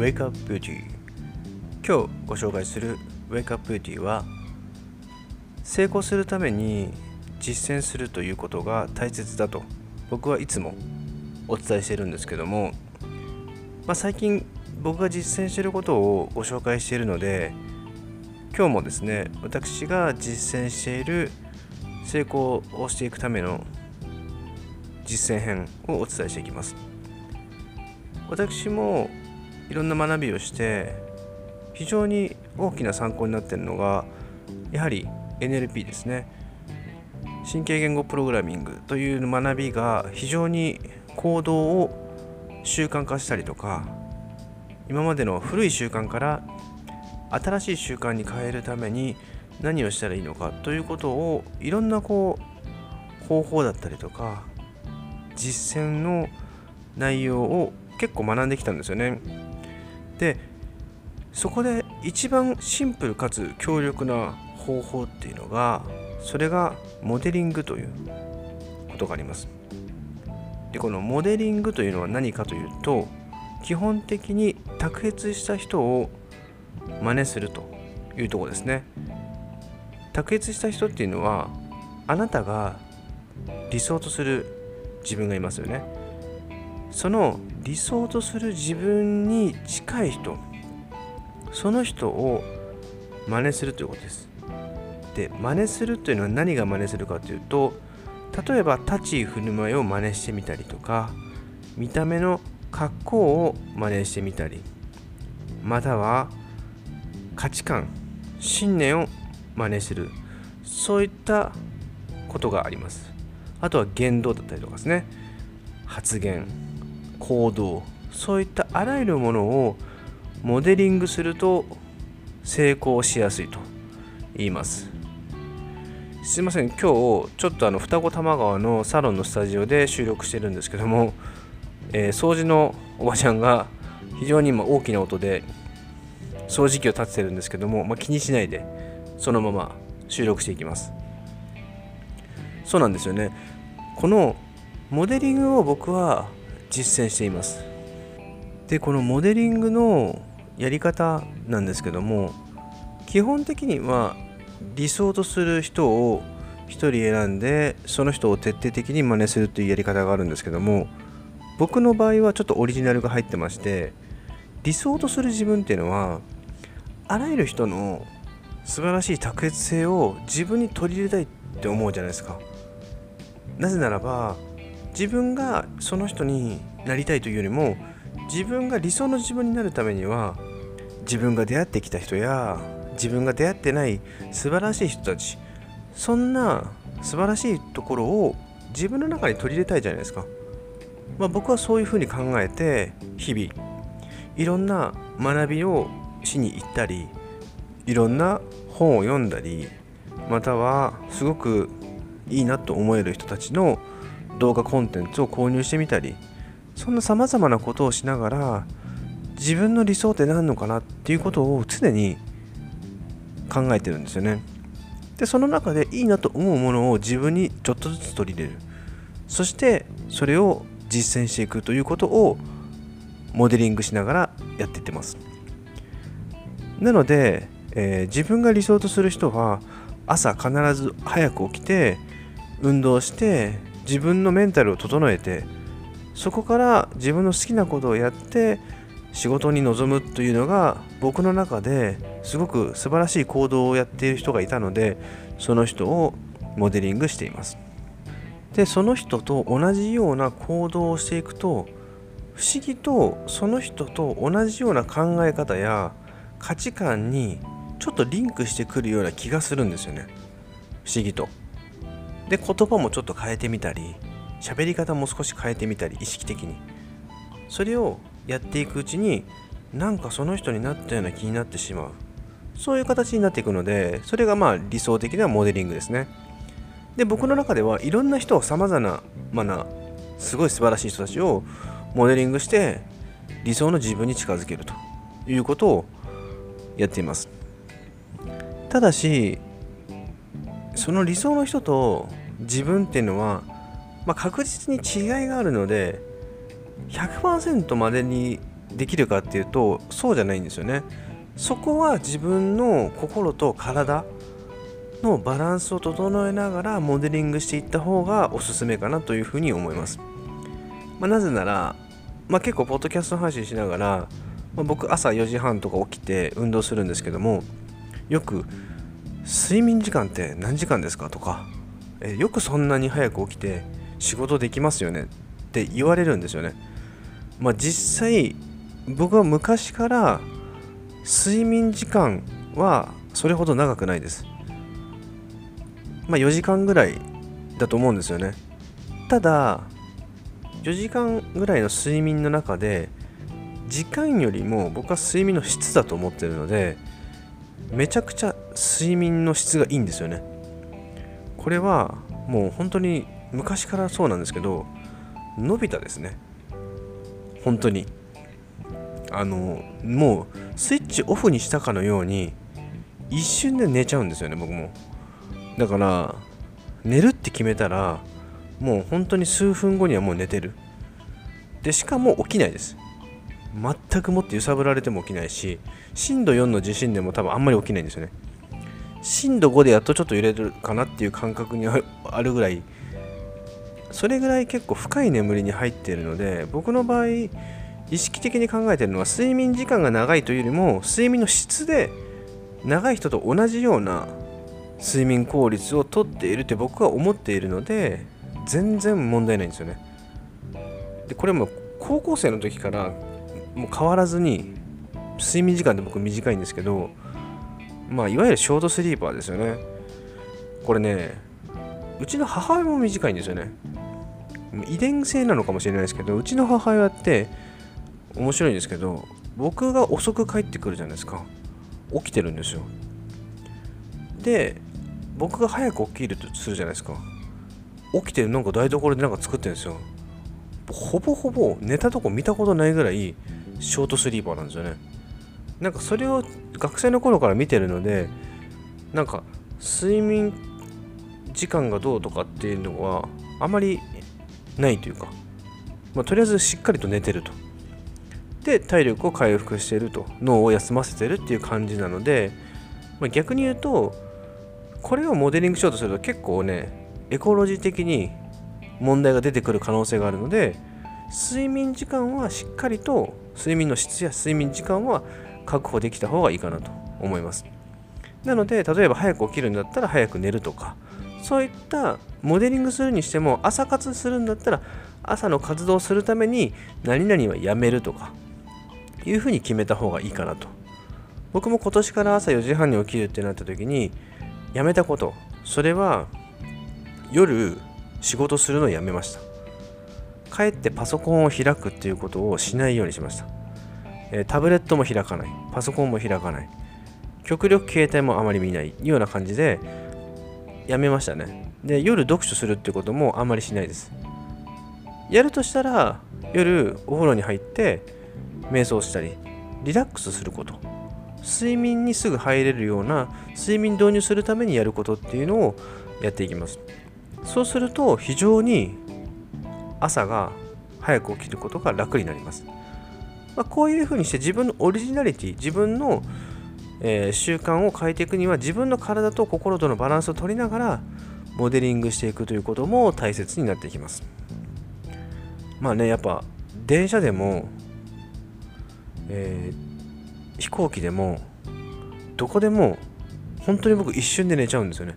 Wake Up Beauty 今日ご紹介する Wake Up Beauty は成功するために実践するということが大切だと僕はいつもお伝えしているんですけども、まあ、最近僕が実践していることをご紹介しているので今日もですね私が実践している成功をしていくための実践編をお伝えしていきます。私もいろんな学びをして非常に大きな参考になってるのがやはり NLP ですね神経言語プログラミングという学びが非常に行動を習慣化したりとか今までの古い習慣から新しい習慣に変えるために何をしたらいいのかということをいろんなこう方法だったりとか実践の内容を結構学んできたんですよね。でそこで一番シンプルかつ強力な方法っていうのがそれがモデリングということがあります。でこのモデリングというのは何かというと基本的に卓越した人を真似するというとこですね。卓越した人っていうのはあなたが理想とする自分がいますよね。その理想とする自分に近い人その人を真似するということです。で真似するというのは何が真似するかというと例えば立ち居振る舞いを真似してみたりとか見た目の格好を真似してみたりまたは価値観信念を真似するそういったことがあります。あとは言動だったりとかですね。発言。行動。そういったあらゆるものをモデリングすると成功しやすいと言います。すいません。今日ちょっとあの双子玉川のサロンのスタジオで収録してるんですけども、えー、掃除のおばちゃんが非常に今大きな音で掃除機を立ててるんですけども、まあ、気にしないでそのまま収録していきます。そうなんですよね。このモデリングを僕は実践しています。でこのモデリングのやり方なんですけども基本的には理想とする人を1人選んでその人を徹底的に真似するというやり方があるんですけども僕の場合はちょっとオリジナルが入ってまして理想とする自分っていうのはあらゆる人の素晴らしい卓越性を自分に取り入れたいって思うじゃないですか。なぜならば自分がその人になりたいというよりも自分が理想の自分になるためには自分が出会ってきた人や自分が出会ってない素晴らしい人たちそんな素晴らしいところを自分の中に取り入れたいじゃないですか、まあ、僕はそういうふうに考えて日々いろんな学びをしに行ったりいろんな本を読んだりまたはすごくいいなと思える人たちの動画コンテンツを購入してみたりそんなさまざまなことをしながら自分の理想って何のかなっていうことを常に考えてるんですよね。でその中でいいなと思うものを自分にちょっとずつ取り入れるそしてそれを実践していくということをモデリングしながらやっていってますなので、えー、自分が理想とする人は朝必ず早く起きて運動して自分のメンタルを整えてそこから自分の好きなことをやって仕事に臨むというのが僕の中ですごく素晴らしい行動をやっている人がいたのでその人をモデリングしています。でその人と同じような行動をしていくと不思議とその人と同じような考え方や価値観にちょっとリンクしてくるような気がするんですよね。不思議と。で言葉もちょっと変えてみたり喋り方も少し変えてみたり意識的に。それをやっていくうちになんかその人になったような気になってしまう。そういう形になっていくのでそれがまあ理想的なモデリングですね。で僕の中ではいろんな人をさまざまなすごい素晴らしい人たちをモデリングして理想の自分に近づけるということをやっています。ただしその理想の人と自分っていうのは、まあ、確実に違いがあるので100%までにできるかっていうとそうじゃないんですよね。そこは自分の心と体のバランスを整えながらモデリングしていった方がおすすめかなというふうに思います、まあ、なぜなら、まあ、結構ポッドキャスト配信しながら、まあ、僕朝4時半とか起きて運動するんですけどもよく睡眠時間って何時間ですかとかえよくそんなに早く起きて仕事できますよねって言われるんですよね。まあ実際僕は昔から睡眠時間はそれほど長くないです。まあ4時間ぐらいだと思うんですよね。ただ4時間ぐらいの睡眠の中で時間よりも僕は睡眠の質だと思ってるのでめちゃくちゃ睡眠の質がいいんですよね。これはもう本当に昔からそうなんですけどのび太ですね。本当に。あのもうスイッチオフにしたかのように一瞬で寝ちゃうんですよね僕も。だから寝るって決めたらもう本当に数分後にはもう寝てる。でしかも起きないです。全くもって揺さぶられても起きないし震度4の地震でも多分あんまり起きないんですよね。震度5でやっとちょっと揺れるかなっていう感覚にあるぐらいそれぐらい結構深い眠りに入っているので僕の場合意識的に考えているのは睡眠時間が長いというよりも睡眠の質で長い人と同じような睡眠効率をとっているって僕は思っているので全然問題ないんですよね。でこれも高校生の時からもう変わらずに睡眠時間って僕短いんですけどまあいわゆるショートスリーパーですよね。これねうちの母親も短いんですよね。遺伝性なのかもしれないですけどうちの母親って面白いんですけど僕が遅く帰ってくるじゃないですか。起きてるんですよ。で僕が早く起きるとするじゃないですか。起きてなんか台所でなんか作ってるんですよ。ほぼほぼ寝たとこ見たことないぐらいショートスリーパーなんですよね。なんかそれを学生の頃から見てるのでなんか睡眠時間がどうとかっていうのはあまりないというか、まあ、とりあえずしっかりと寝てると。で体力を回復してると。脳を休ませてるっていう感じなので、まあ、逆に言うとこれをモデリングしようとすると結構ねエコロジー的に問題が出てくる可能性があるので睡眠時間はしっかりと睡眠の質や睡眠時間は確保できた方がいいかなと思います。なので、例えば早く起きるんだったら早く寝るとか、そういったモデリングするにしても、朝活するんだったら、朝の活動をするために何々はやめるとか、いうふうに決めた方がいいかなと。僕も今年から朝4時半に起きるってなった時に、やめたこと、それは夜仕事するのをやめました。帰ってパソコンを開くっていうことをしないようにしました。えタブレットも開かない。パソコンも開かない。極力携帯もあまり見ないような感じでやめましたね。で夜読書するってこともあんまりしないです。やるとしたら夜お風呂に入って瞑想したりリラックスすること。睡眠にすぐ入れるような睡眠導入するためにやることっていうのをやっていきます。そうすると非常に朝が早く起きることが楽になります。まあ、こういうふうにして自分のオリジナリティ自分の、えー、習慣を変えていくには自分の体と心とのバランスを取りながらモデリングしていくということも大切になっていきます。まあねやっぱ電車でも、えー、飛行機でもどこでも本当に僕一瞬で寝ちゃうんですよね。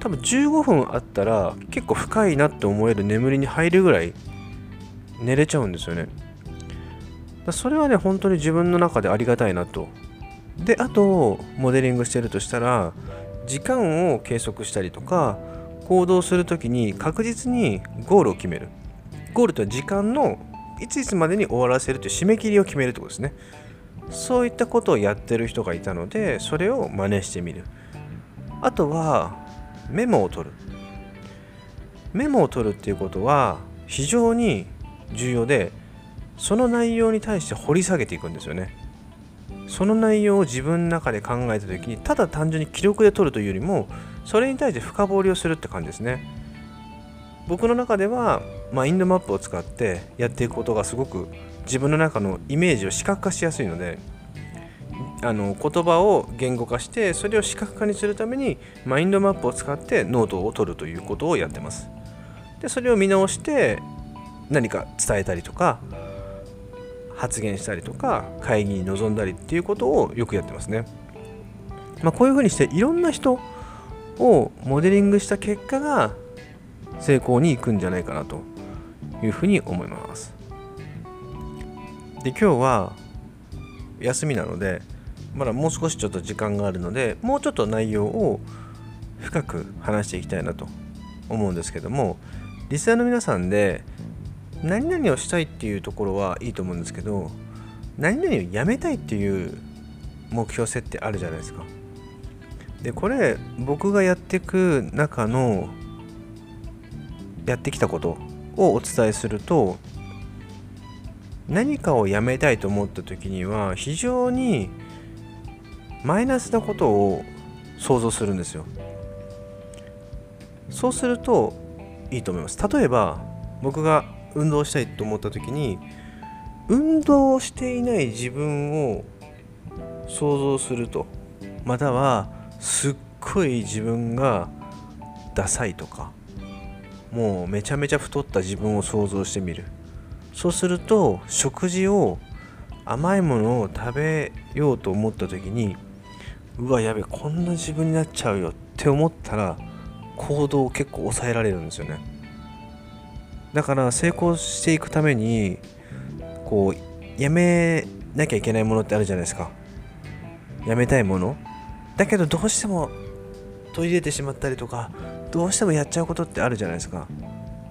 多分15分あったら結構深いなって思える眠りに入るぐらい寝れちゃうんですよね。それはね本当に自分の中でありがたいなと。であとモデリングしてるとしたら時間を計測したりとか行動する時に確実にゴールを決める。ゴールとは時間のいついつまでに終わらせるという締め切りを決めるってことですね。そういったことをやってる人がいたのでそれを真似してみる。あとはメモを取る。メモを取るっていうことは非常に重要でその内容に対して掘り下げていくんですよね。その内容を自分の中で考えた時にただ単純に記録で取るというよりもそれに対して深掘りをするって感じですね。僕の中ではマインドマップを使ってやっていくことがすごく自分の中のイメージを視覚化しやすいのであの言葉を言語化してそれを視覚化にするためにマインドマップを使ってノートを取るということをやってます。でそれを見直して何か伝えたりとか発言したりとか会議に臨んだりっていうことをよくやってますね、まあ、こういうふうにしていろんな人をモデリングした結果が成功にいくんじゃないかなというふうに思います。で今日は休みなのでまだもう少しちょっと時間があるのでもうちょっと内容を深く話していきたいなと思うんですけどもリスナーの皆さんで何々をしたいっていうところはいいと思うんですけど何々をやめたいっていう目標設定あるじゃないですか。でこれ僕がやっていく中のやってきたことをお伝えすると何かをやめたいと思った時には非常にマイナスなことを想像するんですよ。そうするといいと思います。例えば僕が運動したいと思った時に運動をしていない自分を想像するとまたはすっごい自分がダサいとかもうめちゃめちゃ太った自分を想像してみる。そうすると食事を甘いものを食べようと思った時にうわやべこんな自分になっちゃうよって思ったら行動を結構抑えられるんですよね。だから成功していくためにこうやめなきゃいけないものってあるじゃないですか。やめたいもの。だけどどうしても取り入れてしまったりとかどうしてもやっちゃうことってあるじゃないですか、ま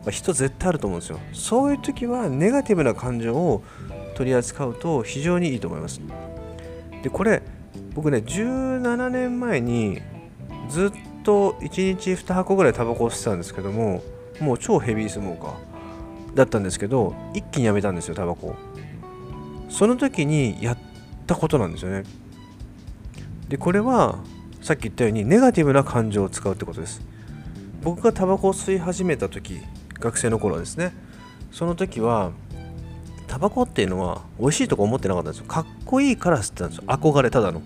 あ、人絶対あると思うんですよ。そういう時はネガティブな感情を取り扱うと非常にいいと思います。でこれ僕ね17年前にずっと1日2箱ぐらいタバコを吸ってたんですけどももう超ヘビースモーカー。だったんですけど一気にやめたんですよタバコ。その時にやったことなんですよね。でこれはさっき言ったようにネガティブな感情を使うってことです。僕がタバコを吸い始めた時学生の頃ですね。その時はタバコっていうのは美味しいとか思ってなかったんですよ。かっこいいから吸ってたんですよ。憧れただの。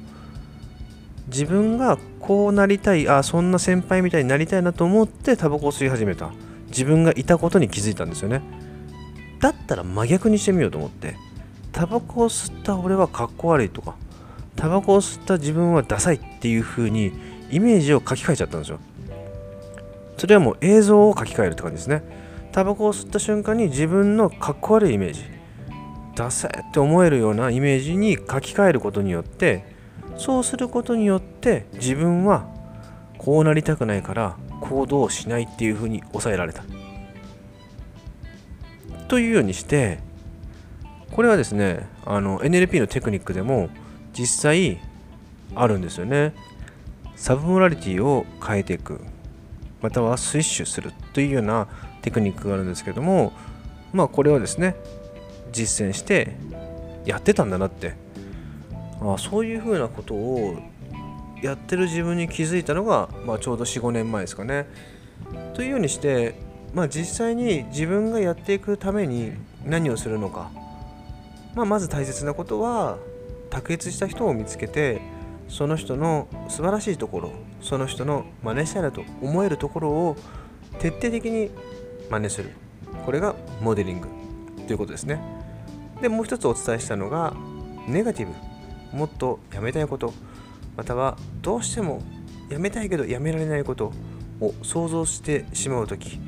自分がこうなりたいあそんな先輩みたいになりたいなと思ってタバコを吸い始めた。自分がいたことに気づいたんですよね。だったら真逆にしてみようと思ってタバコを吸った俺はかっこ悪いとかタバコを吸った自分はダサいっていう風にイメージを書き換えちゃったんですよ。それはもう映像を書き換えるって感じですね。タバコを吸った瞬間に自分のかっこ悪いイメージダサいって思えるようなイメージに書き換えることによってそうすることによって自分はこうなりたくないから行動しないっていうふうに抑えられた。というようにしてこれはですねあの NLP のテクニックでも実際あるんですよね。サブモラリティを変えていくまたはスイッシュするというようなテクニックがあるんですけどもまあこれをですね実践してやってたんだなって。あそういうふうなことをやってる自分に気づいたのが、まあ、ちょうど45年前ですかね。というようにして、まあ、実際に自分がやっていくために何をするのか、まあ、まず大切なことは卓越した人を見つけてその人の素晴らしいところその人の真似したいなと思えるところを徹底的に真似する。これがモデリングということですね。でもう一つお伝えしたのがネガティブ。もっとやめたいこと。またはどうしてもやめたいけどやめられないことを想像してしまう時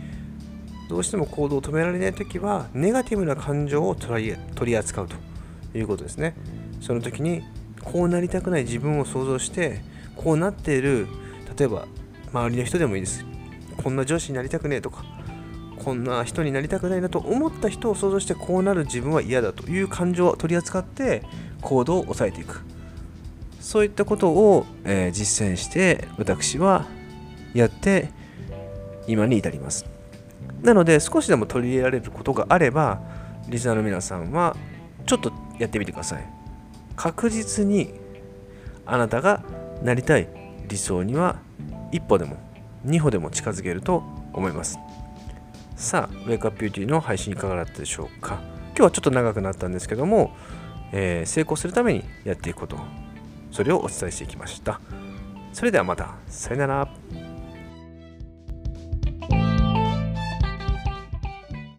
どうしても行動を止められない時はネガティブな感情を取り扱うということですね。その時にこうなりたくない自分を想像してこうなっている例えば周りの人でもいいです。こんな上司になりたくねえとかこんな人になりたくないなと思った人を想像してこうなる自分は嫌だという感情を取り扱って行動を抑えていく。そういったことを、えー、実践して私はやって今に至ります。なので少しでも取り入れられることがあればリスナーの皆さんはちょっとやってみてください。確実にあなたがなりたい理想には一歩でも二歩でも近づけると思います。さあ、ウェイクアップビューティーの配信いかがだったでしょうか？今日はちょっと長くなったんですけども、えー、成功するためにやっていくことそれをお伝えしていきました。それではまた。さよなら。